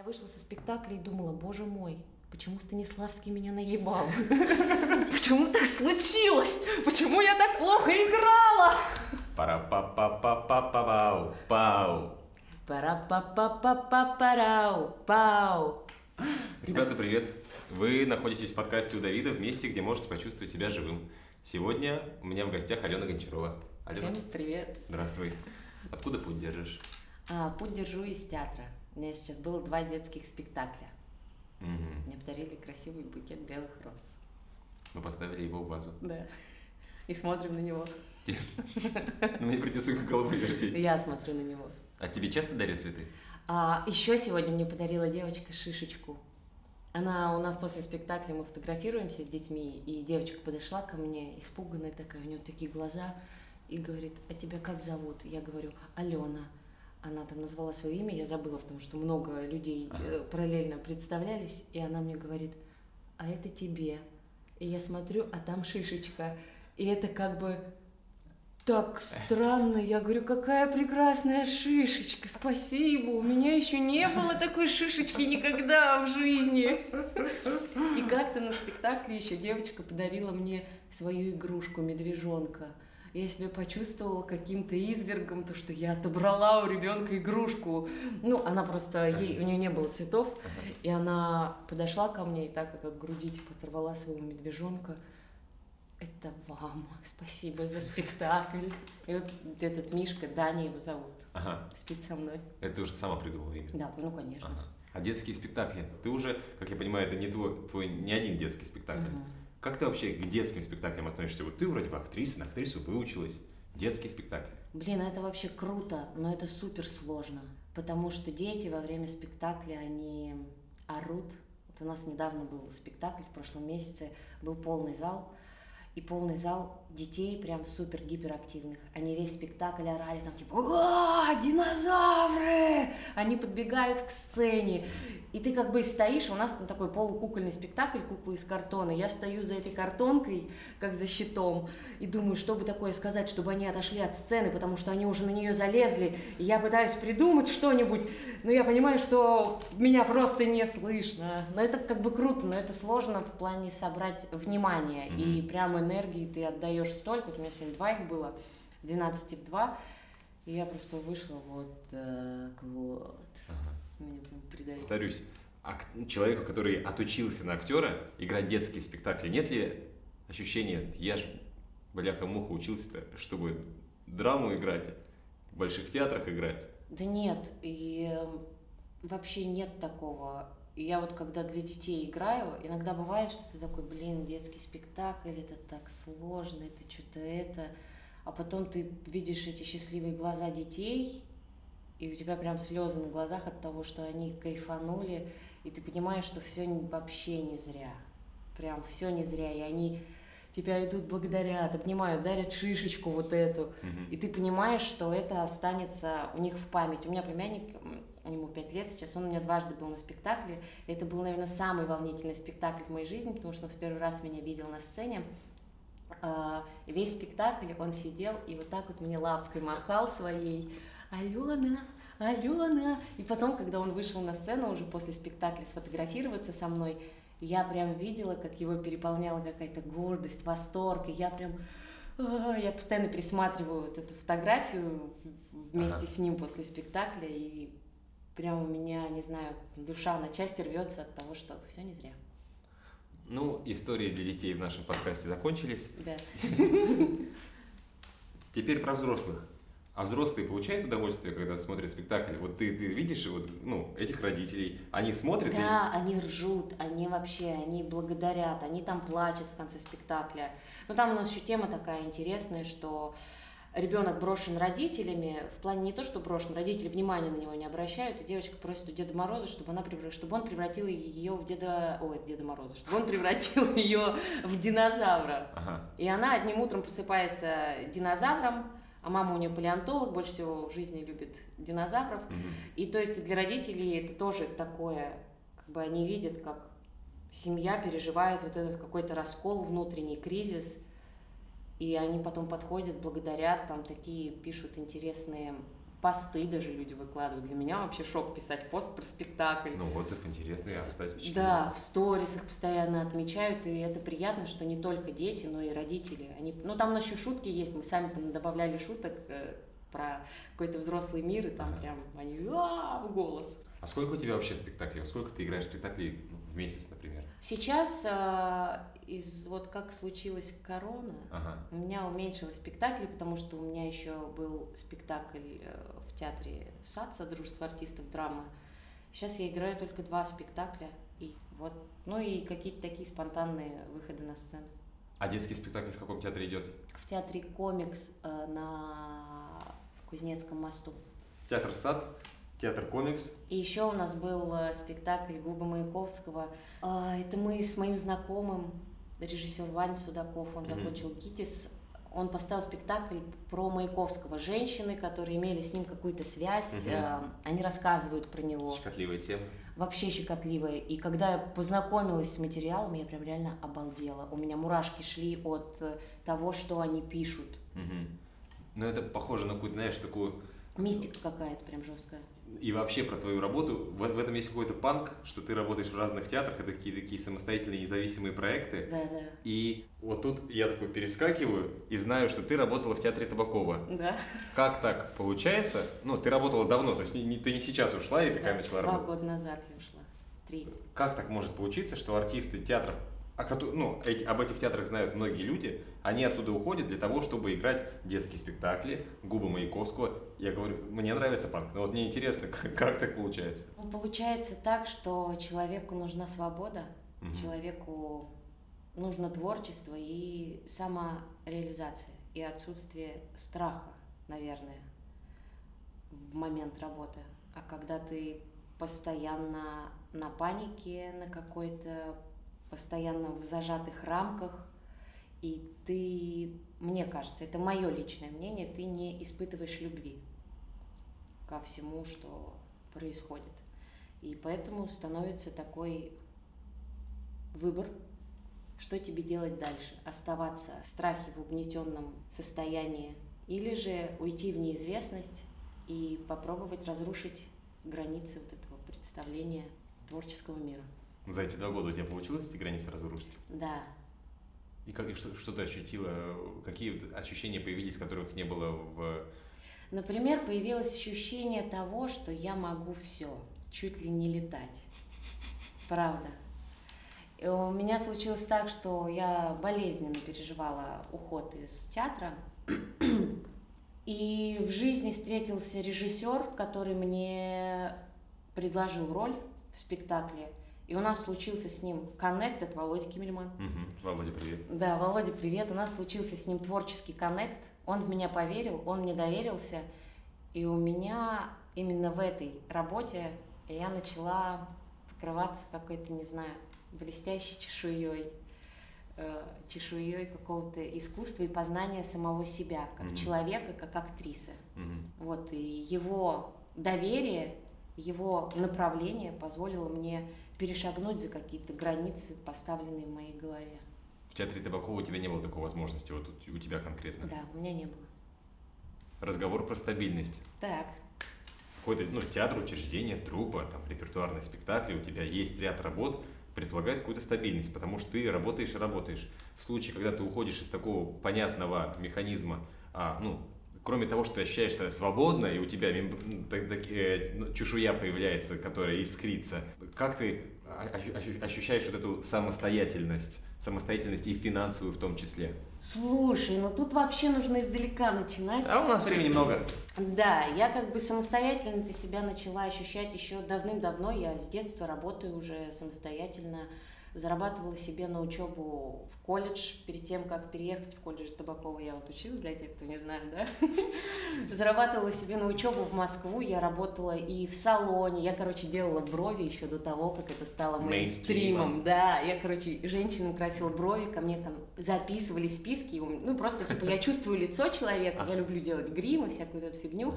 Я вышла со спектакля и думала, боже мой, почему Станиславский меня наебал? Почему так случилось? Почему я так плохо играла? пара па па па па па пау пау пара па па па па парау пау Ребята, привет! Вы находитесь в подкасте у Давида в месте, где можете почувствовать себя живым. Сегодня у меня в гостях Алена Гончарова. Алена, Всем привет. здравствуй. Откуда путь держишь? А, путь держу из театра. У меня сейчас было два детских спектакля. Мгм. Мне подарили красивый букет белых роз. Мы поставили его в вазу. Да. И смотрим на него. Ну, Мне придется их головой вертеть. Я смотрю на него. А тебе часто дарят цветы? А еще сегодня мне подарила девочка шишечку. Она у нас после спектакля мы фотографируемся с детьми, и девочка подошла ко мне, испуганная такая, у нее такие глаза, и говорит, а тебя как зовут? Я говорю, Алена. Она там назвала свое имя, я забыла, потому что много людей э, параллельно представлялись, и она мне говорит, а это тебе. И я смотрю, а там шишечка. И это как бы так странно. Я говорю, какая прекрасная шишечка, спасибо. У меня еще не было такой шишечки никогда в жизни. И как-то на спектакле еще девочка подарила мне свою игрушку, медвежонка. Я себя почувствовала каким-то извергом, то, что я отобрала у ребенка игрушку. Ну, она просто, ей, у нее не было цветов, и она подошла ко мне и так вот от груди, типа, оторвала своего медвежонка. Это вам. Спасибо за спектакль. И вот этот Мишка, Даня его зовут, Ага. спит со мной. Это ты уже сама придумала имя? Да, ну конечно. Ага. А детские спектакли? Ты уже, как я понимаю, это не твой, твой не один детский спектакль. Мгм. Как ты вообще к детским спектаклям относишься? Вот ты вроде бы актриса, на актрису выучилась. Детские спектакли. Блин, это вообще круто, но это супер сложно, потому что дети во время спектакля, они орут. Вот у нас недавно был спектакль в прошлом месяце, был полный зал, и полный зал детей прям супер гиперактивных. Они весь спектакль орали там типа «А, динозавры!» Они подбегают к сцене. И ты как бы стоишь, у нас там такой полукукольный спектакль, куклы из картона. Я стою за этой картонкой, как за щитом, и думаю, что бы такое сказать, чтобы они отошли от сцены, потому что они уже на нее залезли. И я пытаюсь придумать что-нибудь, но я понимаю, что меня просто не слышно. Но это как бы круто, но это сложно в плане собрать внимание. И прям энергии ты отдаешь столько. Вот у меня сегодня два их было, 12 в 2. И я просто вышла вот так вот. Меня прям придавило. Повторюсь, ак- человеку, который отучился на актера, играть детские спектакли, нет ли ощущения, я ж бляха-муха учился-то, чтобы драму играть, в больших театрах играть? Да нет, и э, вообще нет такого. И я вот когда для детей играю, иногда бывает, что ты такой, блин, детский спектакль, это так сложно, это что-то это. А потом ты видишь эти счастливые глаза детей, и у тебя прям слезы на глазах от того, что они кайфанули, и ты понимаешь, что все вообще не зря. Прям все не зря, и они тебя идут благодарят, обнимают, дарят шишечку вот эту. И ты понимаешь, что это останется у них в память. У меня племянник, ему 5 лет сейчас, он у меня дважды был на спектакле. И это был, наверное, самый волнительный спектакль в моей жизни, потому что он в первый раз меня видел на сцене. А, весь спектакль он сидел и вот так вот мне лапкой махал своей. Алена, Алена. И потом, когда он вышел на сцену уже после спектакля сфотографироваться со мной, я прям видела, как его переполняла какая-то гордость, восторг. И я прям а, я постоянно пересматриваю вот эту фотографию вместе Ага. с ним после спектакля, и прям у меня, не знаю, душа на части рвется от того, что все не зря. Ну, истории для детей в нашем подкасте закончились. Да. Теперь про взрослых. А взрослые получают удовольствие, когда смотрят спектакль? Вот ты, ты видишь вот, ну, этих родителей, они смотрят и- Да, они ржут, они вообще, они благодарят, они там плачут в конце спектакля. Но там у нас еще тема такая интересная, что ребенок брошен родителями, в плане не то, что брошен, родители внимания на него не обращают, и девочка просит у Деда Мороза, чтобы, она, превра- чтобы он превратил ее в Деда... Ой, в Деда Мороза, чтобы он превратил ее в динозавра. Ага. И она одним утром просыпается динозавром, а мама у нее палеонтолог, больше всего в жизни любит динозавров. Мгм. И то есть для родителей это тоже такое, как бы они видят, как семья переживает вот этот какой-то раскол, внутренний кризис, и они потом подходят, благодарят, там такие пишут интересные посты даже люди выкладывают. Для меня вообще шок писать пост про спектакль. Ну, отзыв интересный, оставить впечатление. Да, в сторисах постоянно отмечают, и это приятно, что не только дети, но и родители. Они, ну, там еще шутки есть, мы сами там добавляли шуток э, про какой-то взрослый мир, и там Ага. прям они «А, в голос. А сколько у тебя вообще спектаклей? Сколько ты играешь спектаклей ну, в месяц, например? Сейчас э, из вот как случилась корона, Ага. у меня уменьшилось спектакли, потому что у меня еще был спектакль э, в театре САЦа, Дружество артистов драмы. Сейчас я играю только два спектакля, и вот, ну и какие-то такие спонтанные выходы на сцену. А детский спектакль в каком театре идет? В театре комикс э, на Кузнецком мосту. Театр Сад, театр Комикс. И еще у нас был э, спектакль Губа Маяковского. А, Это мы с моим знакомым, режиссер Ваня Судаков, он закончил ГИТИС. Он поставил спектакль про Маяковского. Женщины, которые имели с ним какую-то связь, э, они рассказывают про него. Щекотливая тема. Вообще щекотливая. И когда я познакомилась с материалом, я прям реально обалдела. У меня мурашки шли от э, того, что они пишут. Мгм. Ну, это похоже на какую-то, знаешь, такую... Мистика какая-то прям жесткая. И вообще про твою работу, в, в этом есть какой-то панк, что ты работаешь в разных театрах, это какие-то такие самостоятельные независимые проекты. Да, да. И вот тут я такой перескакиваю и знаю, что ты работала в театре Табакова. Да. Как так получается? Ну, ты работала давно, то есть не- не- ты не сейчас ушла и такая Да, начала Два работать. года назад я ушла. Три. Как так может получиться, что артисты театров, о ну, эти- об этих театрах знают многие люди, они оттуда уходят для того, чтобы играть детские спектакли, губы Маяковского. Я говорю, мне нравится панк, но вот мне интересно, как, как так получается? Ну, Получается так, что человеку нужна свобода, Мгм. человеку нужно творчество и самореализация, и отсутствие страха, наверное, в момент работы. А когда ты постоянно на панике, на какой-то, постоянно в зажатых рамках, и ты, мне кажется, это мое личное мнение, ты не испытываешь любви ко всему, что происходит. И поэтому становится такой выбор, что тебе делать дальше. Оставаться в страхе, в угнетенном состоянии, или же уйти в неизвестность и попробовать разрушить границы вот этого представления творческого мира. За эти два года у тебя получилось эти границы разрушить? Да, И, как, и что, что ты ощутила? Какие ощущения появились, которых не было в... Например, появилось ощущение того, что я могу все, чуть ли не летать. Правда. И у меня случилось так, что я болезненно переживала уход из театра. И в жизни встретился режиссер, который мне предложил роль в спектакле. И у нас случился с ним коннект, это Володя Кимельман. Мгм. Володя, привет. Да, Володя, привет. У нас случился с ним творческий коннект. Он в меня поверил, он мне доверился. И у меня именно в этой работе я начала покрываться какой-то, не знаю, блестящей чешуей, э, чешуей какого-то искусства и познания самого себя, как Мгм. человека, как актрисы. Мгм. Вот, и его доверие, его направление позволило мне перешагнуть за какие-то границы, поставленные в моей голове. В театре Табакова у тебя не было такой возможности, вот у тебя конкретно. Да, у меня не было. Разговор про стабильность. Так, Какой-то, ну, театр, учреждение, труппа, там, репертуарные спектакли, у тебя есть ряд работ, предполагает какую-то стабильность, потому что ты работаешь и работаешь. В случае, когда ты уходишь из такого понятного механизма, а, ну, кроме того, что ты ощущаешься свободно, и у тебя мем- так- так, э, ну, чешуя появляется, которая искрится, как ты ощу- ощу- ощущаешь вот эту самостоятельность, самостоятельность и финансовую в том числе? слушай, ну тут вообще нужно издалека начинать. А у нас времени много. Да, я как бы самостоятельно ты себя начала ощущать еще давным-давно. Я с детства работаю уже самостоятельно. Зарабатывала себе на учебу в колледж перед тем, как переехать в колледж Табакова. Я вот училась, для тех, кто не знает, да? Зарабатывала себе на учебу в Москву. Я работала и в салоне. Я, короче, делала брови еще до того, как это стало Мейнстримом. Да, я, короче, женщинам красила брови, ко мне там записывали списки. Ну, просто, типа, я чувствую лицо человека, я люблю делать грим и всякую эту фигню.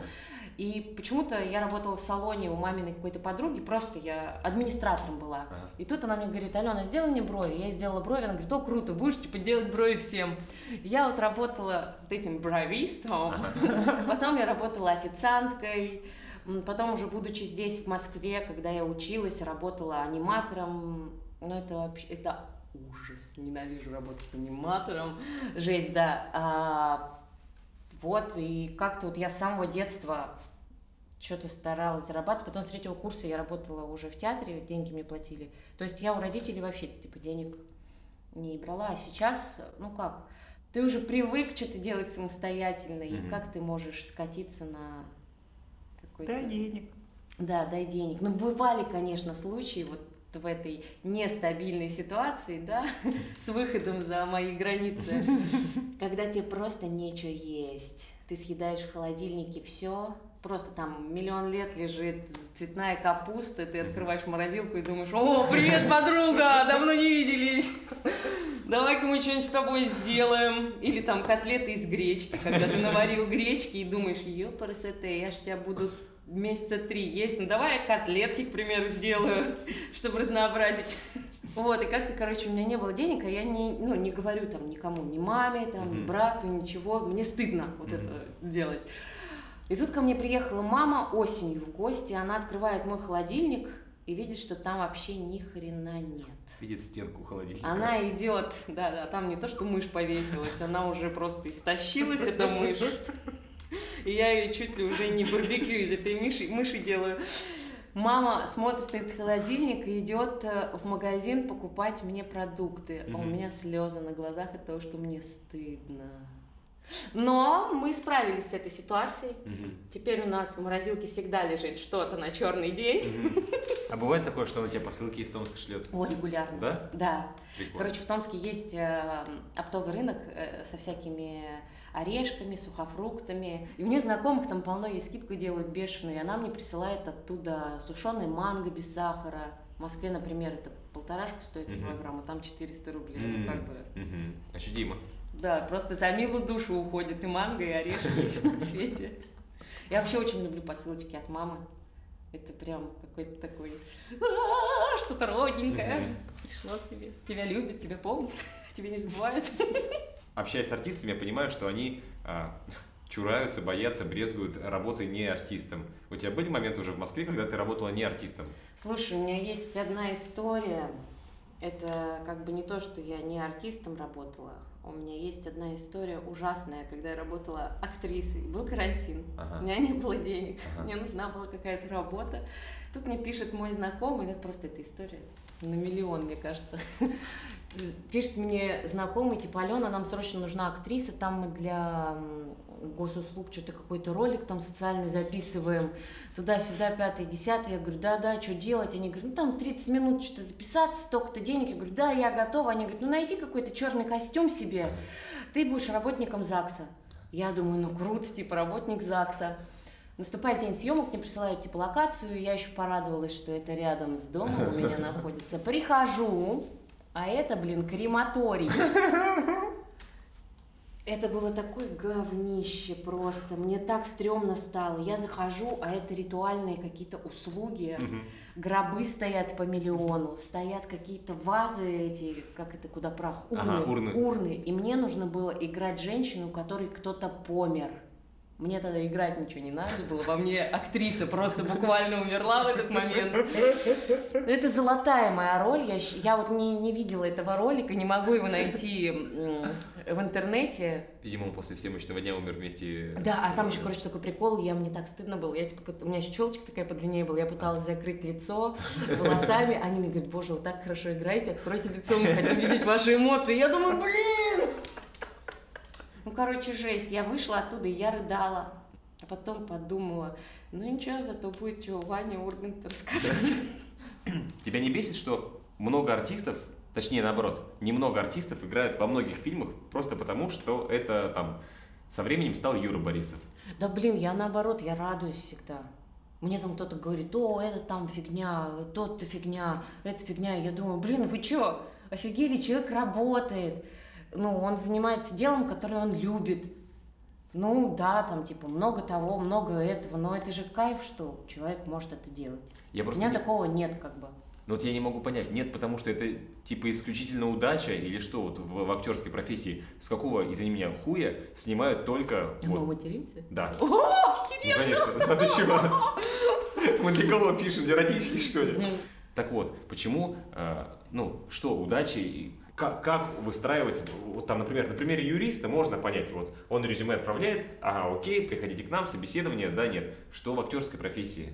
И почему-то я работала в салоне у маминой какой-то подруги, просто я администратором была. Ага. И тут она мне говорит, Алена, сделай мне брови. Я сделала брови, она говорит, о, круто, будешь, типа, делать брови всем. Я вот работала вот этим бровистом, потом я работала официанткой, потом уже будучи здесь, в Москве, когда я училась, работала аниматором, ну, это вообще, это ужас, ненавижу работать аниматором, жесть, да. А, вот, и как-то вот я с самого детства что-то старалась зарабатывать. Потом с третьего курса я работала уже в театре, деньги мне платили. То есть я у родителей вообще типа денег не брала. А сейчас, ну как, ты уже привык что-то делать самостоятельно, mm-hmm. и как ты можешь скатиться на какой-то... Дай денег. Да, дай денег. Ну, бывали, конечно, случаи вот в этой нестабильной ситуации, да, с выходом за мои границы, когда тебе просто нечего есть. Ты съедаешь в холодильнике все, просто там миллион лет лежит цветная капуста, ты открываешь морозилку и думаешь, о, привет, подруга, давно не виделись, давай-ка мы что-нибудь с тобой сделаем. Или там котлеты из гречки, когда ты наварил гречки и думаешь, ёпарасоте, я ж тебя буду месяца три есть, ну давай я котлетки, к примеру, сделаю, чтобы разнообразить. Вот, и как-то, короче, у меня не было денег, а я не, ну, не говорю там никому, ни маме, там, ни брату, ничего, мне стыдно вот это делать. И тут ко мне приехала мама осенью в гости, она открывает мой холодильник и видит, что там вообще ни хрена нет. Видит стенку холодильника. Она идет, да-да, там не то, что мышь повесилась, она уже просто истощилась, эта мышь. И я ее чуть ли уже не барбекю из этой мыши, мыши делаю. Мама смотрит на этот холодильник и идет э, в магазин покупать мне продукты. А у меня слезы на глазах от того, что мне стыдно. Но мы справились с этой ситуацией. Угу. Теперь у нас в морозилке всегда лежит что-то на черный день. Угу. А бывает такое, что она тебе посылки из Томска шлет? О, регулярно. Да? Да. Прикольно. Короче, в Томске есть э, оптовый рынок э, со всякими орешками, сухофруктами. И у нее знакомых там полно, ей скидку делают бешеную, и она мне присылает оттуда сушеный манго без сахара. В Москве, например, это полторашку стоит uh-huh. килограмм, а там 400 рублей. Uh-huh. Как бы. Uh-huh. Ощутимо. Да, просто за милую душу уходит и манго, и орешки, и все на свете. Я вообще очень люблю посылочки от мамы. Это прям какой-то такой, что-то родненькое. Пришло к тебе, тебя любит, тебя помнит, тебя не забывает. Общаясь с артистами, я понимаю, что они а, чураются, боятся, брезгуют работой не артистом. У тебя были моменты уже в Москве, когда ты работала не артистом? Слушай, у меня есть одна история. Это как бы не то, что я не артистом работала, у меня есть одна история ужасная, когда я работала актрисой. Был карантин, ага. у меня не было денег, ага. мне нужна была какая-то работа. Тут мне пишет мой знакомый, это просто эта история на миллион, мне кажется. Пишет мне знакомый, типа, Алена, нам срочно нужна актриса, там мы для госуслуг что-то какой-то ролик там социальный записываем, туда-сюда, пятый, десятый. Я говорю, да-да, что делать? Они говорят, ну там 30 минут что-то записаться, столько-то денег. Я говорю, да, я готова. Они говорят, ну найди какой-то черный костюм себе, ты будешь работником ЗАГСа. Я думаю, ну круто, типа работник ЗАГСа. Наступает день съемок, мне присылают типа локацию, я еще порадовалась, что это рядом с домом у меня находится. Прихожу, а это, блин, крематорий. Это было такое говнище просто. Мне так стрёмно стало. Я захожу, а это ритуальные какие-то услуги. Угу. Гробы стоят по миллиону, стоят какие-то вазы эти, как это, куда прах, урны, ага, урны. урны. И мне нужно было играть женщину, у которой кто-то помер. Мне тогда играть ничего не надо было, во мне актриса просто буквально умерла в этот момент. Это золотая моя роль, я, я вот не, не видела этого ролика, не могу его найти в интернете. Видимо, он после съемочного дня умер вместе. Да, а там еще, короче, такой прикол, я мне так стыдно было, я типа, у меня еще челочка такая подлиннее была, я пыталась закрыть лицо волосами, они мне говорят, боже, вы так хорошо играете, откройте лицо, мы хотим видеть ваши эмоции. Я думаю, блин! Ну, короче, жесть. Я вышла оттуда, и я рыдала. А потом подумала, ну ничего, зато будет что Ваня Ургант рассказывать. Тебя не бесит, что много артистов, точнее наоборот, немного артистов играют во многих фильмах просто потому, что это там со временем стал Юра Борисов? Да блин, я наоборот, я радуюсь всегда. Мне там кто-то говорит, о, это там фигня, тот-то фигня, это фигня. Я думаю, блин, вы чё, офигели, человек работает ну, он занимается делом, которое он любит. Ну, да, там, типа, много того, много этого, но это же кайф, что человек может это делать. Я просто У меня не... такого нет, как бы. Но вот я не могу понять, нет, потому что это типа исключительно удача или что вот в, в актерской профессии, с какого, извини меня, хуя снимают только... Мы вот, материмся? да. О, Ну, конечно, а ты чего? Мы для кого пишем, для родителей, что ли? Так вот, почему, э, ну, что удачи, и как, как выстраивается, вот там, например, на примере юриста можно понять, вот он резюме отправляет, ага, окей, приходите к нам, собеседование, да, нет. Что в актерской профессии?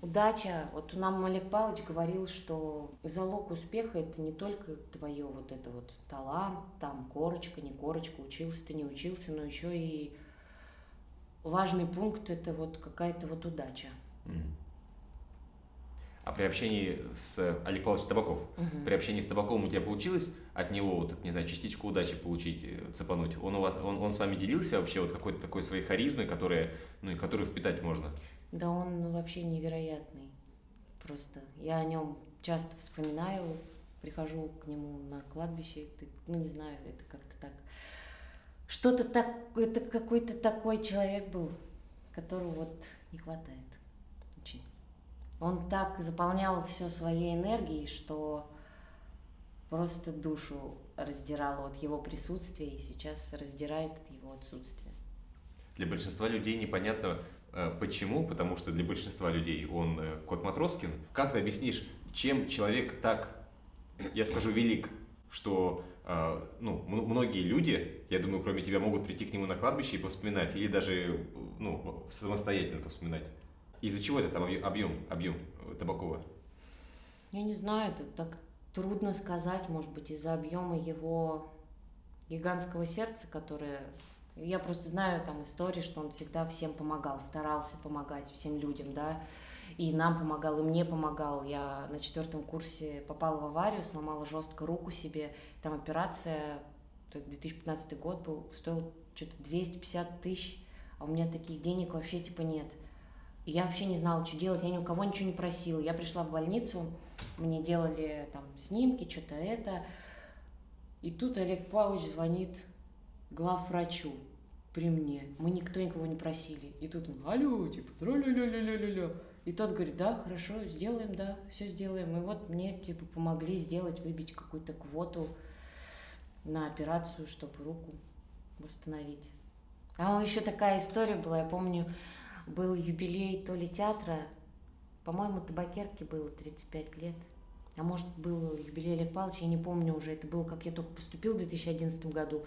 Удача. Вот нам Олег Павлович говорил, что залог успеха это не только твое вот это вот талант, там корочка, не корочка, учился ты, не учился, но еще и важный пункт это вот какая-то вот удача. Мгм. А при общении с Олег Павлович Табаков, Мгм. при общении с Табаковым у тебя получилось от него, вот, не знаю, частичку удачи получить, э, цепануть? Он, у вас, он, он с вами делился вообще вот какой-то такой своей харизмой, которая, ну, и которую впитать можно? Да он ну, вообще невероятный. Просто я о нем часто вспоминаю, прихожу к нему на кладбище, ты- ну не знаю, это как-то так. Что-то так, это какой-то такой человек был, которого вот не хватает. Он так заполнял все своей энергией, что просто душу раздирало от его присутствия и сейчас раздирает от его отсутствия. Для большинства людей непонятно э, почему, потому что для большинства людей он э, кот Матроскин. Как ты объяснишь, чем человек так, я скажу, велик, что э, ну, многие люди, я думаю, кроме тебя, могут прийти к нему на кладбище и повспоминать, или даже ну, самостоятельно повспоминать. Из-за чего это там объ- объем, объем Табакова? Я не знаю, это так трудно сказать, может быть, из-за объема его гигантского сердца, которое... Я просто знаю там истории, что он всегда всем помогал, старался помогать всем людям, да, и нам помогал, и мне помогал. Я на четвертом курсе попала в аварию, сломала жестко руку себе, там операция, это 2015 год был, стоил что-то 250 тысяч, а у меня таких денег вообще типа нет. Я вообще не знала, что делать, я ни у кого ничего не просила. Я пришла в больницу, мне делали там снимки, что-то это. И тут Олег Павлович звонит главврачу при мне. Мы никто никого не просили. И тут он, алло, типа, ля-ля-ля-ля-ля-ля. И тот говорит, да, хорошо, сделаем, да, все сделаем. И вот мне, типа, помогли сделать, выбить какую-то квоту на операцию, чтобы руку восстановить. А еще такая история была, я помню, был юбилей то ли театра, по-моему, табакерке было 35 лет. А может, был юбилей Олега Павловича, я не помню уже. Это было, как я только поступил в 2011 году.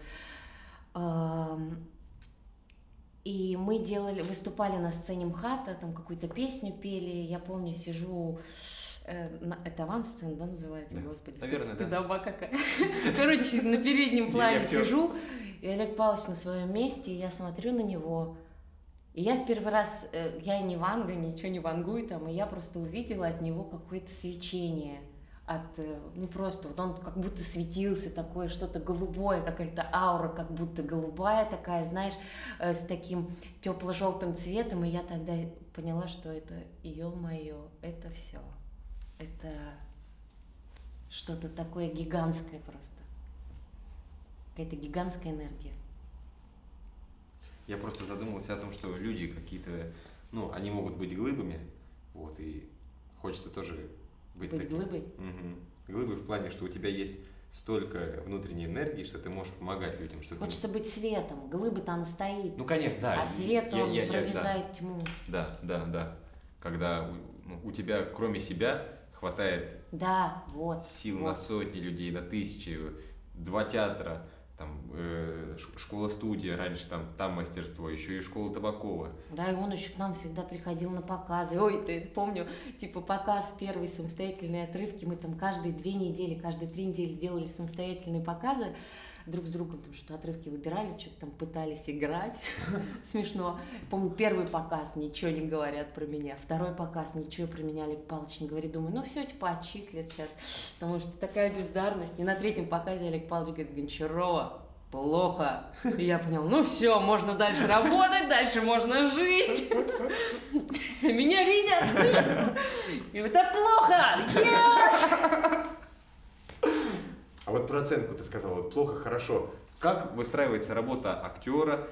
И мы делали, выступали на сцене МХАТа, там какую-то песню пели. Я помню, сижу... э, на- Это авансцена, да, называется? Да. Господи, Наверное, да. стыдоба какая. Короче, на переднем плане сижу, и Олег Павлович на своем месте, и я смотрю на него, и я в первый раз, э, я не ванга, ничего не вангую там, и я просто увидела от него какое-то свечение. От, э, ну просто, вот он как будто светился такое, что-то голубое, какая-то аура как будто голубая такая, знаешь, э, с таким тепло-желтым цветом, и я тогда поняла, что это, ё-моё, это все. Это что-то такое гигантское просто. Какая-то гигантская энергия. Я просто задумался о том, что люди какие-то, ну, они могут быть глыбами, вот, и хочется тоже быть, Быть таким. глыбой? Мгм. Глыбой в плане, что у тебя есть столько внутренней энергии, что ты можешь помогать людям. Что ты- Хочется быть светом. Глыба-то она стоит. Ну, конечно, да. а свет, он Я- я- я- да. прорезает тьму. Да, да, да. Когда у, ну, у тебя, кроме себя, хватает Да, вот. сил вот. на сотни людей, на тысячи, два театра, там э, школа-студия раньше, там, там мастерство, еще и школа Табакова. Да, и он еще к нам всегда приходил на показы. Ой, ты помню, типа показ первый самостоятельные отрывки. Мы там каждые две недели, каждые три недели делали самостоятельные показы. Друг с другом там что-то отрывки выбирали, что-то там пытались играть. Смешно. Помню, первый показ ничего не говорят про меня. Второй показ ничего про меня Павлович не говорит. Думаю, ну все, типа отчислят сейчас. Потому что такая бездарность. И на третьем показе Олег Павлович говорит, Гончарова, плохо. И я понял, ну все, можно дальше работать, дальше можно жить. Меня видят. И это плохо. Yes! А вот про оценку ты сказал, вот плохо, хорошо. Как выстраивается работа актера,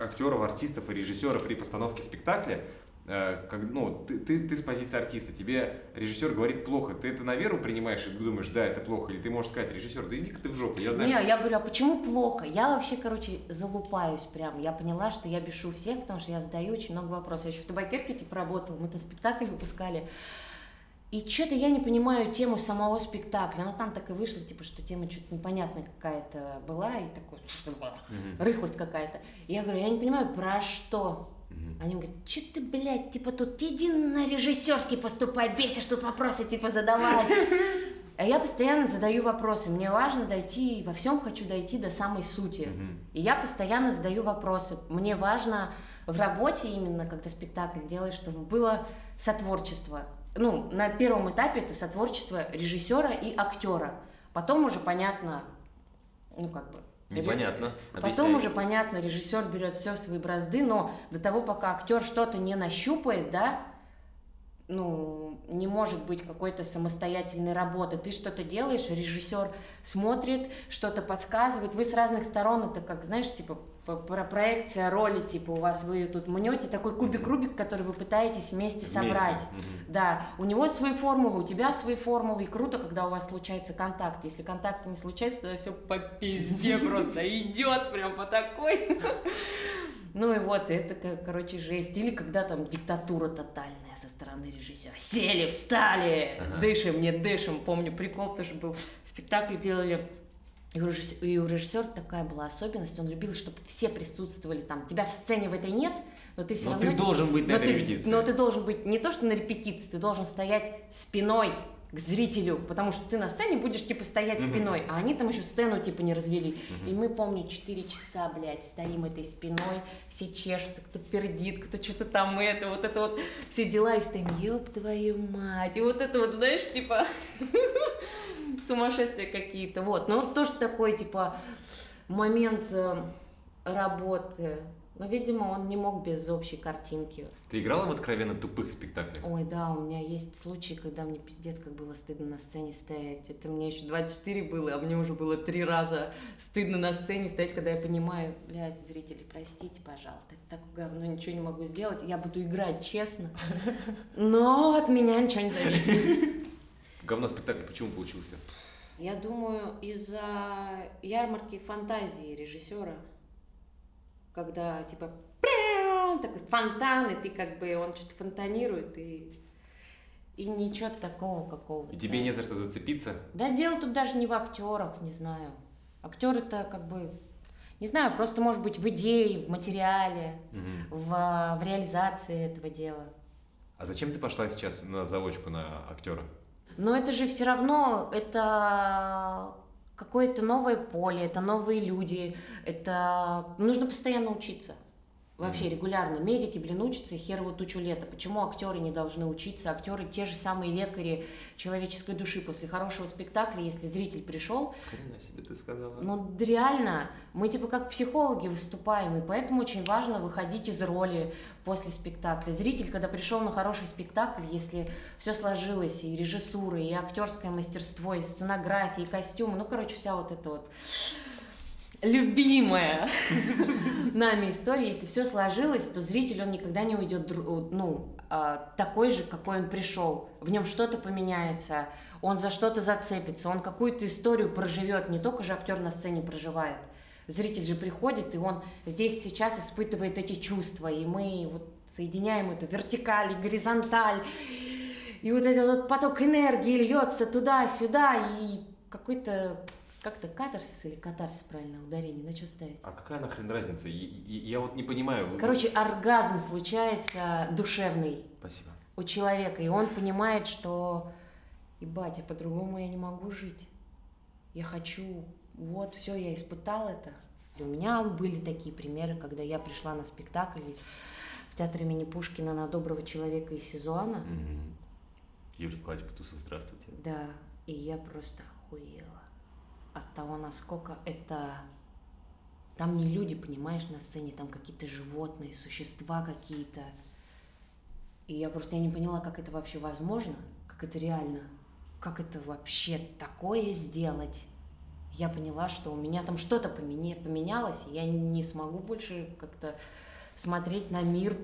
актеров, артистов и режиссера при постановке спектакля? э, как, ну, ты, ты, ты с позиции артиста, тебе режиссер говорит плохо, ты это на веру принимаешь и думаешь, да, это плохо, или ты можешь сказать, режиссер, да иди-ка ты в жопу, я знаю. Не, я говорю, а почему плохо? Я вообще, короче, залупаюсь прям. Я поняла, что я бешу всех, потому что я задаю очень много вопросов. Я еще в табакерке типа работала, мы там спектакль выпускали. И что-то я не понимаю тему самого спектакля. Ну, там так и вышло, типа, что тема что-то непонятная какая-то была, и такой, Мгм. рыхлость какая-то. И я говорю, я не понимаю, про что? Они говорят, что ты, блядь, типа тут иди на режиссерский поступай, бесишь тут вопросы типа задавать. А я постоянно задаю вопросы. Мне важно дойти, во всем хочу дойти до самой сути. Мгм. И я постоянно задаю вопросы. Мне важно в работе именно, когда спектакль делаешь, чтобы было сотворчество. Ну, на первом этапе это сотворчество режиссера и актера. Потом уже понятно, ну как бы. Непонятно. Потом уже понятно, режиссер берет все в свои бразды, но до того, пока актер что-то не нащупает, да, ну, не может быть какой-то самостоятельной работы. Ты что-то делаешь, режиссер смотрит, что-то подсказывает. Вы с разных сторон, это как, знаешь, типа про проекция роли, типа у вас вы тут мнете такой кубик Рубик, который вы пытаетесь вместе Вместе. собрать. Мгм. Да, у него свои формулы, у тебя свои формулы, и круто, когда у вас случается контакт. Если контакта не случается, тогда все по пизде просто идет прям по такой. Ну и вот, это, ко- короче, жесть. Или когда там диктатура тотальная со стороны режиссера. Сели, встали, Ага. дышим, не дышим. Помню, прикол тоже был. Спектакль делали и у, режисс- и у режиссера такая была особенность, он любил, чтобы все присутствовали там. Тебя в сцене в этой нет, но ты все Но равно... ты должен быть на но этой ты, репетиции. Но ты должен быть не то, что на репетиции, ты должен стоять спиной к зрителю, потому что ты на сцене будешь, типа, стоять Мгм. спиной, а они там еще сцену, типа, не развели. Мгм. И мы, помню, 4 часа, блядь, стоим этой спиной, все чешутся, кто пердит, кто что-то там это, вот это вот, все дела, и стоим, ёб твою мать, и вот это вот, знаешь, типа, сумасшествия какие-то, вот. Но тоже такой, типа, момент э, работы, но, видимо, он не мог без общей картинки. Ты играла в откровенно тупых спектаклях? Ой, да, у меня есть случаи, когда мне пиздец, как было стыдно на сцене стоять. Это мне еще 24 было, а мне уже было три раза стыдно на сцене стоять, когда я понимаю, блядь, зрители, простите, пожалуйста, это такое говно, ничего не могу сделать, я буду играть честно, но от меня ничего не зависит. Говно спектакль почему получился? Я думаю, из-за ярмарки фантазии режиссера, когда типа прям такой фонтан, и ты как бы он что-то фонтанирует, и, и ничего такого какого-то. И тебе не за что зацепиться? Да дело тут даже не в актерах, не знаю. Актер это как бы, не знаю, просто может быть в идее, в материале, Мгм. в, в реализации этого дела. А зачем ты пошла сейчас на заочку на актера? Но это же все равно, это какое-то новое поле, это новые люди, это нужно постоянно учиться. Вообще регулярно. Медики, блин, учатся и херово тучу лета. Почему актеры не должны учиться? Актеры те же самые лекари человеческой души после хорошего спектакля, если зритель пришел, Хрена себе ты сказала. ну, реально, мы типа как психологи выступаем, и поэтому очень важно выходить из роли после спектакля. Зритель, когда пришел на хороший спектакль, если все сложилось, и режиссура, и актерское мастерство, и сценография, и костюмы, ну, короче, вся вот эта вот любимая нами история, если все сложилось, то зритель, он никогда не уйдет, ну, а, такой же, какой он пришел. В нем что-то поменяется, он за что-то зацепится, он какую-то историю проживет, не только же актер на сцене проживает. Зритель же приходит, и он здесь сейчас испытывает эти чувства, и мы вот соединяем эту вертикаль и горизонталь, и вот этот вот поток энергии льется туда-сюда, и какой-то как-то катарсис или катарсис, правильно, ударение, на что ставить? А какая нахрен разница? И- Я вот не понимаю. Короче, оргазм случается душевный Спасибо. у человека, и он понимает, что, ебать, а по-другому я не могу жить. Я хочу, вот, все, я испытал это. И у меня были такие примеры, когда я пришла на спектакль в театр имени Пушкина на доброго человека из Сезуана. Мгм. Юрий Николаевич Бутусов, здравствуйте. Да, и я просто охуела от того, насколько это... Там не люди, понимаешь, на сцене, там какие-то животные, существа какие-то. И я просто я не поняла, как это вообще возможно, как это реально, как это вообще такое сделать. Я поняла, что у меня там что-то поменя- поменялось, и я не смогу больше как-то смотреть на мир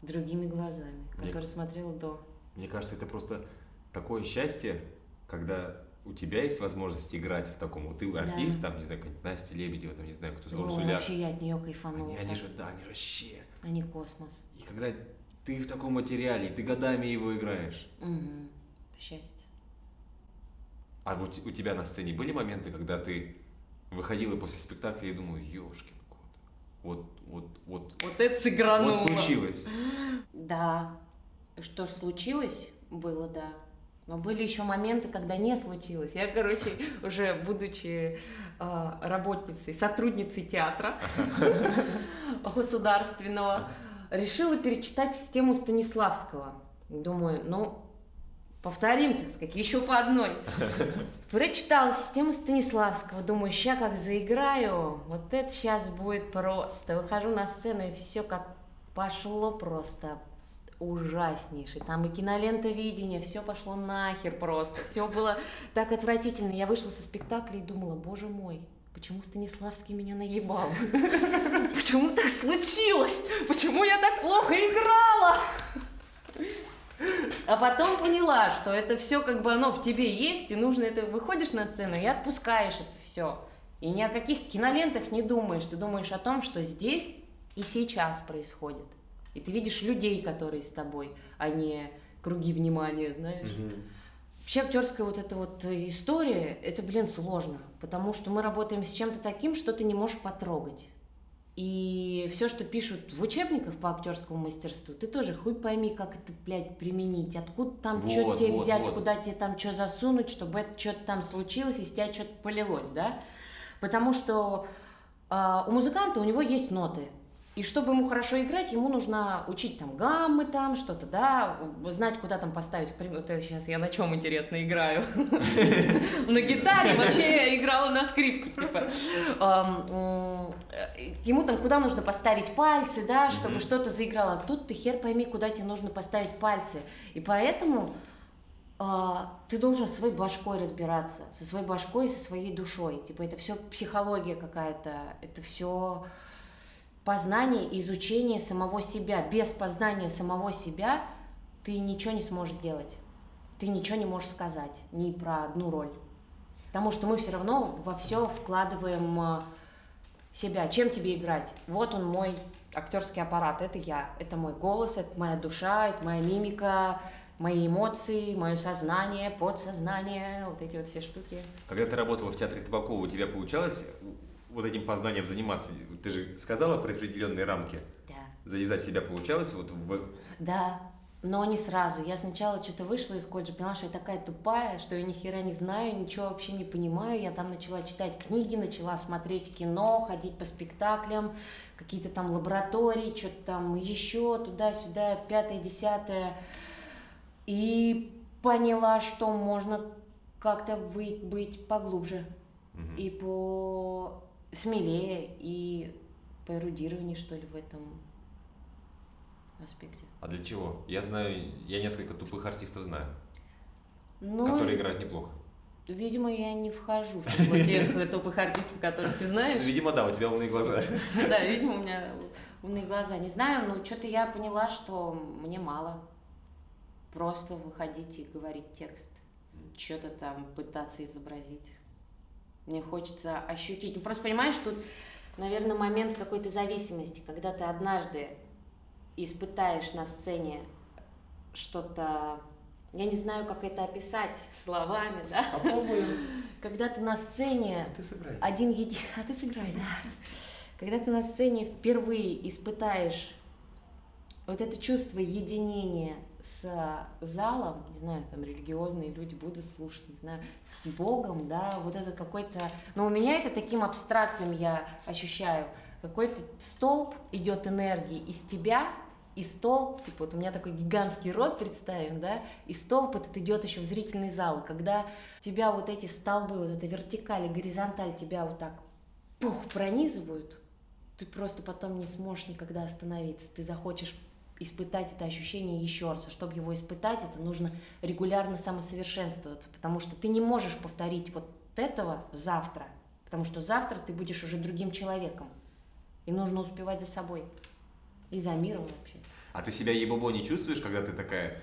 другими глазами, Мне- который смотрел до. Мне кажется, это просто такое счастье, когда у тебя есть возможность играть в таком, вот ты артист, там, не знаю, какая-нибудь Настя Лебедева, там, не знаю, кто, О, Урсуля. вообще я от нее кайфанула. Они, они же, да, они вообще. Они космос. И когда ты в таком материале, и ты годами его играешь, Мгм. Это счастье. а вот у тебя на сцене были моменты, когда ты выходила после спектакля и думала, ёшкин кот, вот, вот, вот, Вот это сыгрануло. вот случилось. Да. Что ж случилось, было, да. Но были еще моменты, когда не случилось. Я, короче, уже будучи э, работницей, сотрудницей театра государственного, решила перечитать систему Станиславского. Думаю, ну, повторим, так сказать, еще по одной. Прочитала систему Станиславского, думаю, ща как заиграю, вот это сейчас будет просто. Выхожу на сцену, и все как пошло просто ужаснейший. Там и кинолента видения, все пошло нахер просто. Все было так отвратительно. Я вышла со спектакля и думала, боже мой, почему Станиславский меня наебал? Почему так случилось? Почему я так плохо играла? А потом поняла, что это все как бы оно в тебе есть, и нужно это выходишь на сцену и отпускаешь это все. И ни о каких кинолентах не думаешь. Ты думаешь о том, что здесь и сейчас происходит. И ты видишь людей, которые с тобой, а не круги внимания, знаешь. Вообще актерская вот эта вот история, это, блин, сложно, потому что мы работаем с чем-то таким, что ты не можешь потрогать. И все, что пишут в учебниках по актерскому мастерству, ты тоже хуй пойми, как это, блядь, применить. Откуда там что Вот, тебе вот, взять, вот. куда тебе там что засунуть, чтобы это что-то там случилось, из тебя что-то полилось, да? Потому что а, у музыканта у него есть ноты. И чтобы ему хорошо играть, ему нужно учить там гаммы там, что-то, да, знать, куда там поставить. Вот сейчас я на чем интересно играю? На гитаре, вообще я играла на скрипке, типа. Э, Ему там куда нужно поставить пальцы, да, чтобы что-то заиграло. Тут ты хер пойми, куда тебе нужно поставить пальцы. И поэтому а, ты должен своей башкой разбираться, со своей башкой и со своей душой. Типа это все психология какая-то, это все познание, изучение самого себя. Без познания самого себя ты ничего не сможешь сделать. Ты ничего не можешь сказать ни про одну роль. Потому что мы все равно во все вкладываем э, себя. Чем тебе играть? Вот он мой актерский аппарат, это я, это мой голос, это моя душа, это моя мимика, мои эмоции, мое сознание, подсознание, вот эти вот все штуки. Когда ты работала в театре Табакова, у тебя получалось вот этим познанием заниматься? Ты же сказала про определенные рамки. Да. Залезать в себя получалось? Вот в... Да, но не сразу. Я сначала что-то вышла из колледжа, поняла, что я такая тупая, что я ни хера не знаю, ничего вообще не понимаю. Я там начала читать книги, начала смотреть кино, ходить по спектаклям, какие-то там лаборатории, что-то там еще туда-сюда, пятое, десятое. И поняла, что можно как-то быть поглубже Мгм. и по смелее, и по эрудированию, что ли, в этом аспекте. А для чего? Я знаю, я несколько тупых артистов знаю, Ну, которые играют неплохо. видимо, я не вхожу в число тех тупых артистов, которых ты знаешь. Видимо, да, у тебя умные глаза. Да, видимо, у меня умные глаза. Не знаю, но что-то я поняла, что мне мало просто выходить и говорить текст. Что-то там пытаться изобразить. Мне хочется ощутить. Ну, просто понимаешь, тут, наверное, момент какой-то зависимости, когда ты однажды испытаешь на сцене что-то, я не знаю, как это описать словами, да? Попробуем. Когда ты на сцене Ты сыграй. один еди... А ты сыграй, да. Когда ты на сцене впервые испытаешь вот это чувство единения с залом, не знаю, там религиозные люди будут слушать, не знаю, с Богом, да, вот это какой-то... Но у меня это таким абстрактным я ощущаю. Какой-то столб идет энергии из тебя, и столб, типа вот у меня такой гигантский рот, представим, да, и столб этот идет еще в зрительный зал. Когда тебя вот эти столбы, вот эта вертикаль и горизонталь тебя вот так пух, пронизывают, ты просто потом не сможешь никогда остановиться. Ты захочешь испытать это ощущение еще раз. А чтобы его испытать, это нужно регулярно самосовершенствоваться, потому что ты не можешь повторить вот этого завтра, потому что завтра ты будешь уже другим человеком. И нужно успевать за собой. И за миром вообще. А ты себя ебобо не чувствуешь, когда ты такая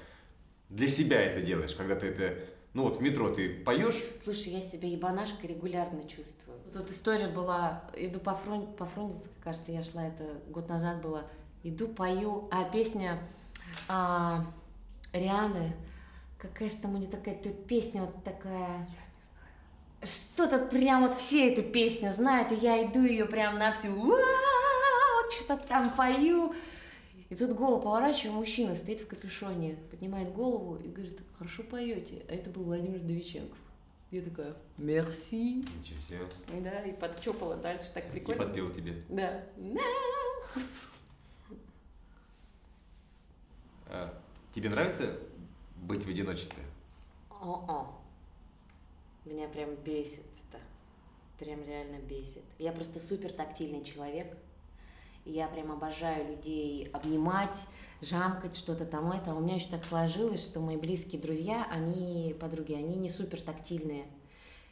для себя это делаешь, когда ты это... Ну вот в метро ты поешь, Слушай, я себя ебанашкой регулярно чувствую. Тут история была, иду по, фрон... по Фрунзенской, кажется, я шла, это год назад было, иду, пою, а песня а, Рианы, какая же там у нее такая тут песня вот такая... Что-то прям вот все эту песню знают, и я иду ее прям на всю, вот что-то там пою. И тут голову поворачиваю, мужчина стоит в капюшоне, поднимает голову и говорит, хорошо поете. А это был Владимир Довиченков. Я такая, мерси. ничего себе, Да, и подчопала дальше, так и прикольно. подпел тебе. Да. А, тебе нравится быть в одиночестве? О-о. Меня прям бесит это. Прям реально бесит. Я просто супер тактильный человек. И я прям обожаю людей обнимать, жамкать, что-то там это. А у меня еще так сложилось, что мои близкие друзья, они, подруги, они не супер тактильные.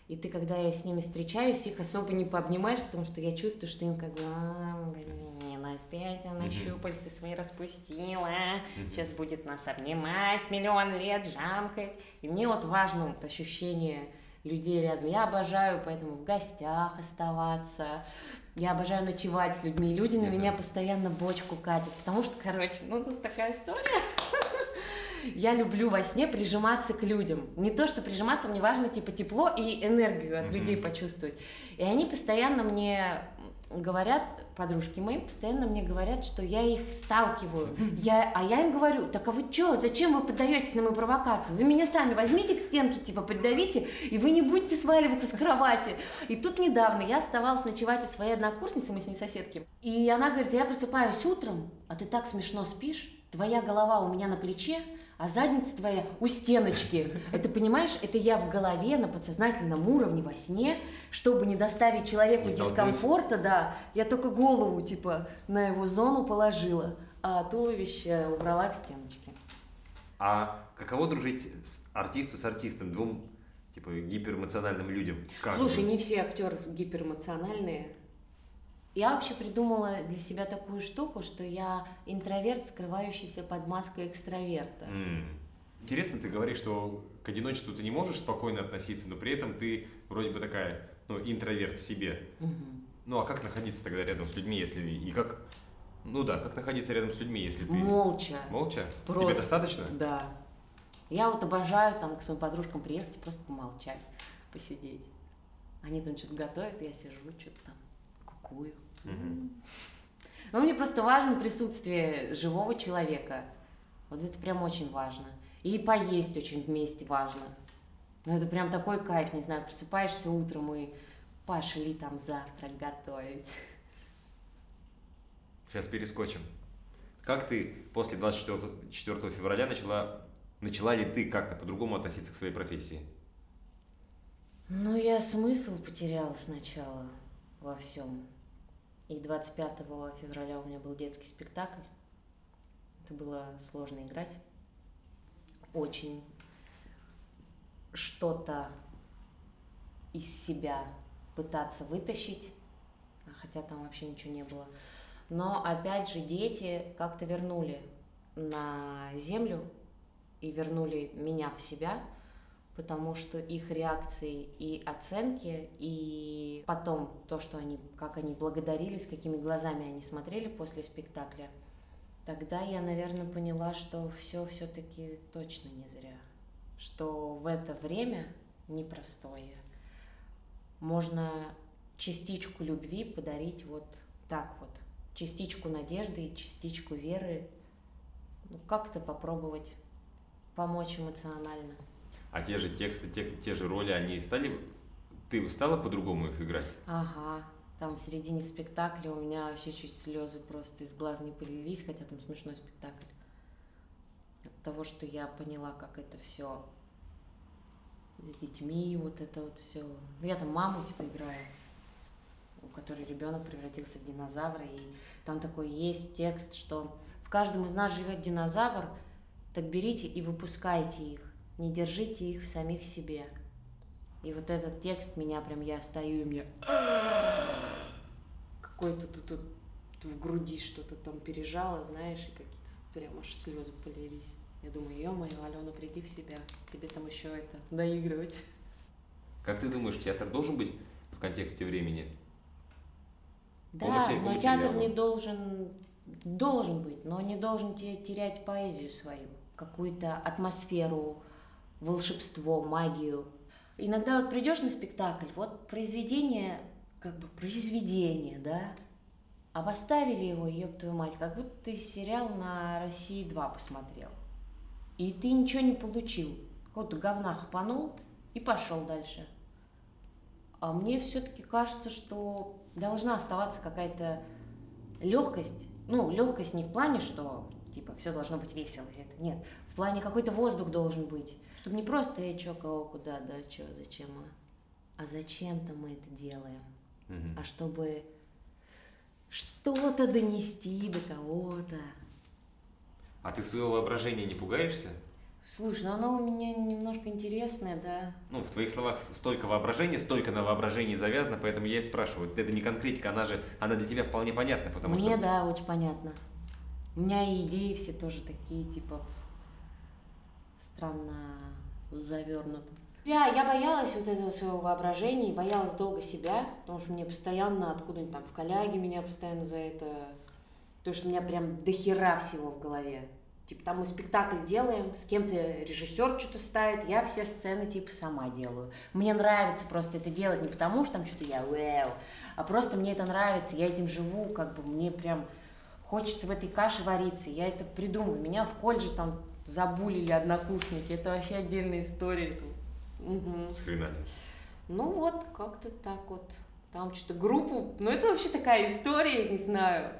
И ты, когда я с ними встречаюсь, их особо не пообнимаешь, потому что я чувствую, что им как бы, а, блин, опять она Мгм. щупальцы свои распустила, сейчас будет нас обнимать миллион лет, жамкать. И мне вот важно вот ощущение людей рядом. Я обожаю поэтому в гостях оставаться, я обожаю ночевать с людьми. Люди на Я меня постоянно бочку катят, потому что, короче, ну тут такая история. Я люблю во сне прижиматься к людям. Не то, что прижиматься, мне важно типа тепло и энергию от Мгм. людей почувствовать. И они постоянно мне говорят, подружки мои, постоянно мне говорят, что я их сталкиваю. Я, а я им говорю, так а вы что, зачем вы поддаетесь на мою провокацию? Вы меня сами возьмите к стенке, типа придавите, и вы не будете сваливаться с кровати. И тут недавно я оставалась ночевать у своей однокурсницы, мы с ней соседки. И она говорит, я просыпаюсь утром, а ты так смешно спишь, твоя голова у меня на плече, а задница твоя у стеночки. Это, понимаешь, это я в голове на подсознательном уровне во сне, чтобы не доставить человеку Не дискомфорта, да, я только голову, типа, на его зону положила, а туловище убрала к стеночке. А каково дружить с артисту с артистом, двум типа гиперэмоциональным людям? Как Слушай, вы? не все актеры гиперэмоциональные. Я вообще придумала для себя такую штуку, что я интроверт, скрывающийся под маской экстраверта. М. Интересно, ты говоришь, что к одиночеству ты не можешь спокойно относиться, но при этом ты вроде бы такая, ну, интроверт в себе. Мгм. Ну, а как находиться тогда рядом с людьми, если... И как... Ну да, как находиться рядом с людьми, если ты... Молча. Молча? Тебе Просто. достаточно? Да. Я вот обожаю там к своим подружкам приехать и просто помолчать, посидеть. Они там что-то готовят, я сижу, что-то там кукую. Мгм. Но мне просто важно присутствие живого человека. Вот это прям очень важно. И поесть очень вместе важно. Ну это прям такой кайф, не знаю, просыпаешься утром и пошли там завтрак готовить. Сейчас перескочим. Как ты после 24, 4 февраля начала... Начала ли ты как-то по-другому относиться к своей профессии? Ну, я смысл потеряла сначала во всем. И 25 февраля у меня был детский спектакль. Это было сложно играть. Очень что-то из себя пытаться вытащить, а хотя там вообще ничего не было. Но опять же дети как-то вернули на землю и вернули меня в себя, потому что их реакции и оценки, и потом то, что они, как они благодарили, с какими глазами они смотрели после спектакля, тогда я, наверное, поняла, что все все-таки точно не зря, что в это время непростое. Можно частичку любви подарить вот так вот, частичку надежды и частичку веры, ну, как-то попробовать помочь эмоционально. А те же тексты, те, те же роли, они стали... Ты стала по-другому их играть? Ага, там в середине спектакля у меня вообще чуть слезы просто из глаз не полились, хотя там смешной спектакль. От того, что я поняла, как это все с детьми, вот это вот все. Ну, я там маму типа играю, у которой ребенок превратился в динозавра, и там такой есть текст, что в каждом из нас живет динозавр, так берите и выпускайте их, не держите их в самих себе. И вот этот текст меня прям, я стою, и мне какой-то тут, тут в груди что-то там пережало, знаешь, и какие-то Прям аж слезы полились. Я думаю, ё-моё, Алена, приди в себя. Тебе там еще это, доигрывать. Как ты думаешь, театр должен быть в контексте времени? Да, но театр не должен, должен быть, но не должен те- терять поэзию свою, какую-то атмосферу, волшебство, магию. Иногда вот придешь на спектакль, вот произведение, как бы произведение, да, а поставили его, ёб твою мать, как будто ты сериал на России 2 посмотрел. И ты ничего не получил. Вот говна хапанул и пошел дальше. А мне все-таки кажется, что должна оставаться какая-то легкость. Ну, легкость не в плане, что типа все должно быть весело. нет. В плане какой-то воздух должен быть. Чтобы не просто э, чё, кого, куда, да, чё, зачем, а, а зачем-то мы это делаем. Мгм. А чтобы что-то донести до кого-то. А ты своего воображения не пугаешься? Слушай, ну оно у меня немножко интересное, да. Ну, в твоих словах столько воображения, столько на воображении завязано, поэтому я и спрашиваю. Это не конкретика, она же, она для тебя вполне понятна, потому Мне, что... да, очень понятно. У меня и идеи все тоже такие, типа, странно завернуты. Я, я боялась вот этого своего воображения, боялась долго себя, потому что мне постоянно откуда-нибудь там в коляге меня постоянно за это... Потому что у меня прям дохера всего в голове. Типа там мы спектакль делаем, с кем-то режиссер что-то ставит, я все сцены типа сама делаю. Мне нравится просто это делать не потому, что там что-то я вау, а просто мне это нравится, я этим живу, как бы мне прям хочется в этой каше вариться, я это придумываю. Меня в колледже там забулили однокурсники, это вообще отдельная история. Мгм. С хрена ли? Ну вот, как-то так вот. Там что-то группу, ну это вообще такая история, не знаю.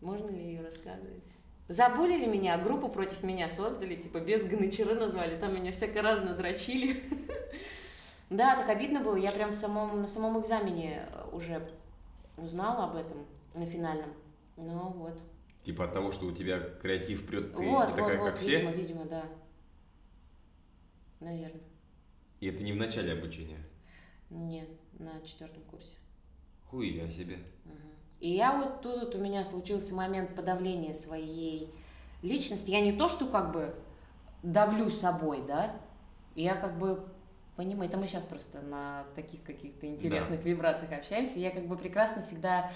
Можно ли ее рассказывать? Забулили меня, группу против меня создали, типа без гоночеры назвали, там меня всяко разно дрочили. Да, так обидно было, я прям в самом, на самом экзамене уже узнала об этом, на финальном. Ну вот. Типа от того, что у тебя креатив прет, ты вот, не такая, вот, как вот, все? видимо, видимо, да. Наверное. И это не в начале обучения. Нет, на четвертом курсе. Хуй я себе. Мгм. И я вот тут вот у меня случился момент подавления своей личности. Я не то, что как бы давлю собой, да, я как бы понимаю, это мы сейчас просто на таких каких-то интересных вибрациях общаемся, я как бы прекрасно всегда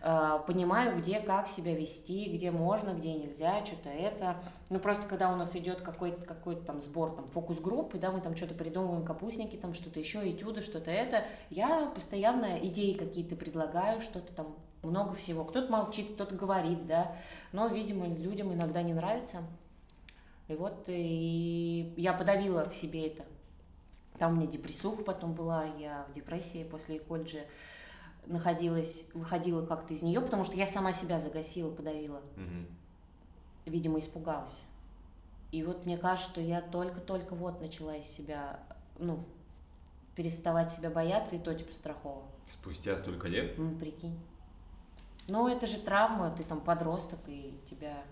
понимаю, где как себя вести, где можно, где нельзя, что-то это. Ну просто когда у нас идет какой-то какой там сбор, там фокус-группы, да, мы там что-то придумываем, капустники, там что-то еще, этюды, что-то это, я постоянно идеи какие-то предлагаю, что-то там много всего. Кто-то молчит, кто-то говорит, да, но, видимо, людям иногда не нравится. И вот и я подавила в себе это. Там у меня депрессуха потом была, я в депрессии после колледжа находилась, выходила как-то из нее, потому что я сама себя загасила, подавила. Мгм. Видимо, испугалась. И вот мне кажется, что я только-только вот начала из себя, ну, переставать себя бояться, и то типа страхово. Спустя столько лет? Ну, прикинь. Ну, это же травма, ты там подросток, и тебя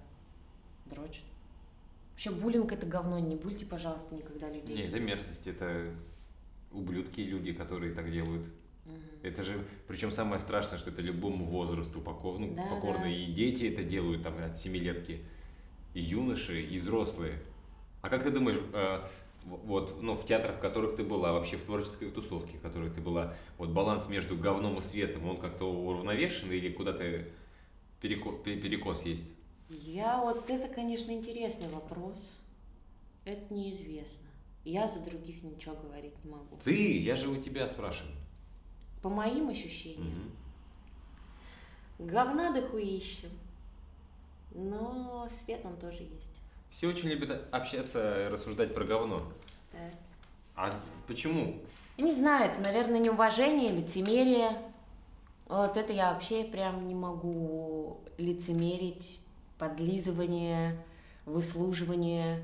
дрочат. Вообще, буллинг это говно, не бульте, пожалуйста, никогда людей. Не, это мерзость, это ублюдки люди, которые так делают. Это же, причем самое страшное, что это любому возрасту покор, ну, Да, покорно. да. И дети это делают там от семилетки, и юноши, и взрослые. А как ты думаешь, э, вот, ну, в театрах, в которых ты была, вообще в творческой тусовке, в которой ты была, вот баланс между говном и светом, он как-то уравновешен или куда-то переко- пе- перекос есть? Я вот это, конечно, интересный вопрос. Это неизвестно. Я за других ничего говорить не могу. Ты, я же у тебя спрашиваю. По моим ощущениям, Мгм. говна дохуища. Но свет он тоже есть. Все очень любят общаться, рассуждать про говно. Да. А почему? Не знаю, это, наверное, неуважение, лицемерие. Вот это я вообще прям не могу лицемерить, подлизывание, выслуживание,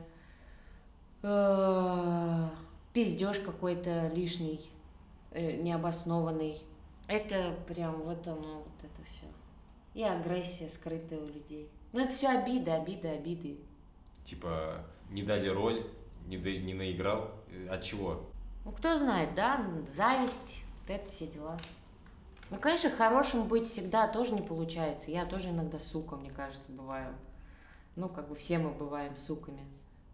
э, пиздеж какой-то лишний, необоснованный. Это прям вот оно, вот это все. И агрессия скрытая у людей. Ну это все обиды, обиды, обиды. Типа, не дали роль, не, до- не наиграл. Э, От чего? Ну, кто знает, да, зависть, вот это все дела. Ну, конечно, хорошим быть всегда тоже не получается. Я тоже иногда сука, мне кажется, бываю. Ну, как бы все мы бываем суками.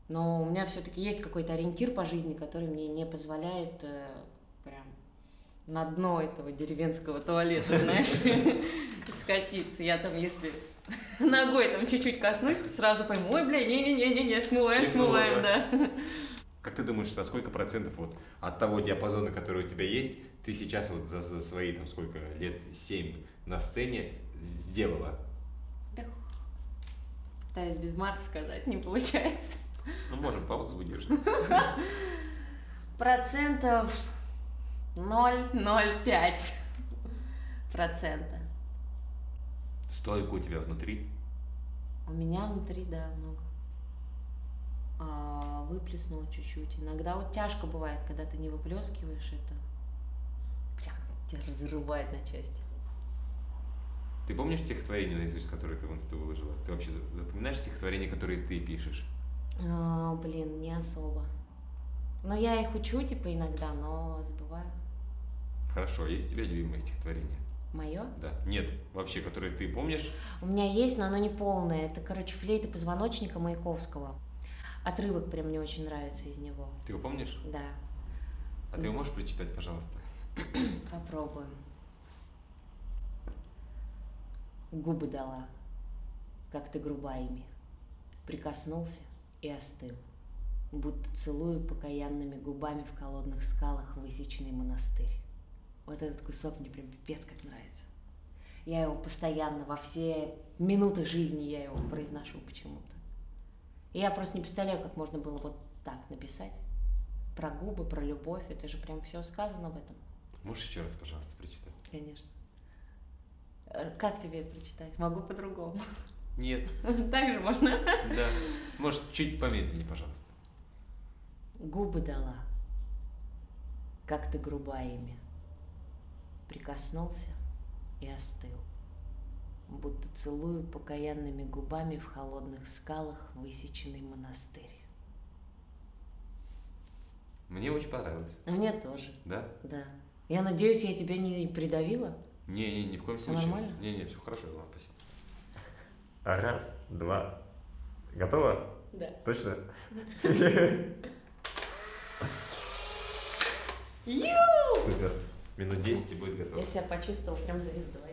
Но у меня все-таки есть какой-то ориентир по жизни, который мне не позволяет э, прям на дно этого деревенского туалета, знаешь, скатиться. Я там, если ногой там чуть-чуть коснусь, сразу пойму, ой, бля, не-не-не-не, смываем, смываем, да. Как ты думаешь, на сколько процентов вот от того диапазона, который у тебя есть, ты сейчас вот за, за свои там сколько лет, семь на сцене сделала? Пытаюсь без мата сказать, не получается. Ну, можем паузу выдержать. Процентов 0,05 процента. Столько у тебя внутри? У меня внутри, да, много. А, выплеснула чуть-чуть. Иногда вот тяжко бывает, когда ты не выплескиваешь это. Прям тебя разрывает на части. Ты помнишь стихотворение наизусть, которое ты в инсту выложила? Ты вообще запоминаешь стихотворения, которые ты пишешь? А, блин, не особо. Но я их учу, типа, иногда, но забываю. Хорошо, есть у тебя любимое стихотворение? Мое? Да. Нет, вообще, которое ты помнишь? У меня есть, но оно не полное. Это, короче, флейта позвоночника Маяковского. Отрывок прям мне очень нравится из него. Ты его помнишь? Да. А ты его можешь прочитать, пожалуйста? Попробуем. Губы дала, как ты груба ими. Прикоснулся и остыл, будто целую покаянными губами в холодных скалах высеченный монастырь. Вот этот кусок мне прям пипец как нравится. Я его постоянно, во все минуты жизни я его произношу почему-то. Я просто не представляю, как можно было вот так написать. Про губы, про любовь, это же прям все сказано в этом. Можешь еще раз, пожалуйста, прочитать? Конечно. Э, как тебе это прочитать? Могу по-другому. Нет. Так же можно? Да. Может, чуть помедленнее, пожалуйста. Губы дала, как ты груба ими. Прикоснулся и остыл, будто целую покаянными губами в холодных скалах высеченный монастырь. Мне очень понравилось. Мне тоже. Да? Да. Я надеюсь, я тебя не придавила? Не, не, ни в коем случае. нормально? Не, не, все хорошо, ладно, спасибо. Раз, два. Готово? Да. Точно? Ю! Супер. Минут 10 и будет готово. Я себя почувствовала прям звездой.